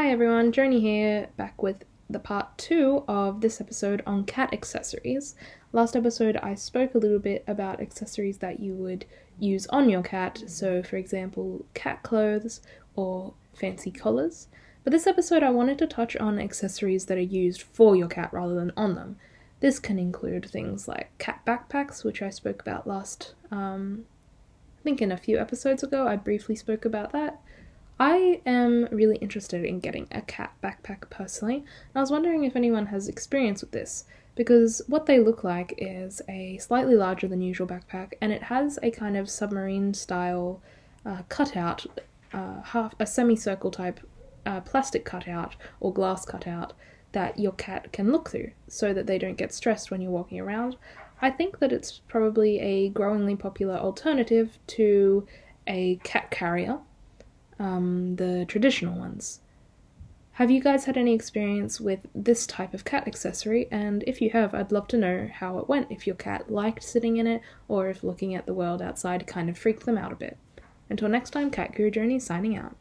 Hi everyone, Journey here, back with the part two of this episode on cat accessories. Last episode, I spoke a little bit about accessories that you would use on your cat, so for example, cat clothes or fancy collars. But this episode, I wanted to touch on accessories that are used for your cat rather than on them. This can include things like cat backpacks, which I spoke about last, um, I think in a few episodes ago, I briefly spoke about that. I am really interested in getting a cat backpack personally, and I was wondering if anyone has experience with this, because what they look like is a slightly larger than usual backpack, and it has a kind of submarine style uh, cutout, uh, half a semicircle type uh, plastic cutout or glass cutout that your cat can look through, so that they don't get stressed when you're walking around. I think that it's probably a growingly popular alternative to a cat carrier um, the traditional ones. Have you guys had any experience with this type of cat accessory? And if you have, I'd love to know how it went, if your cat liked sitting in it, or if looking at the world outside kind of freaked them out a bit. Until next time, Cat Guru Journey signing out.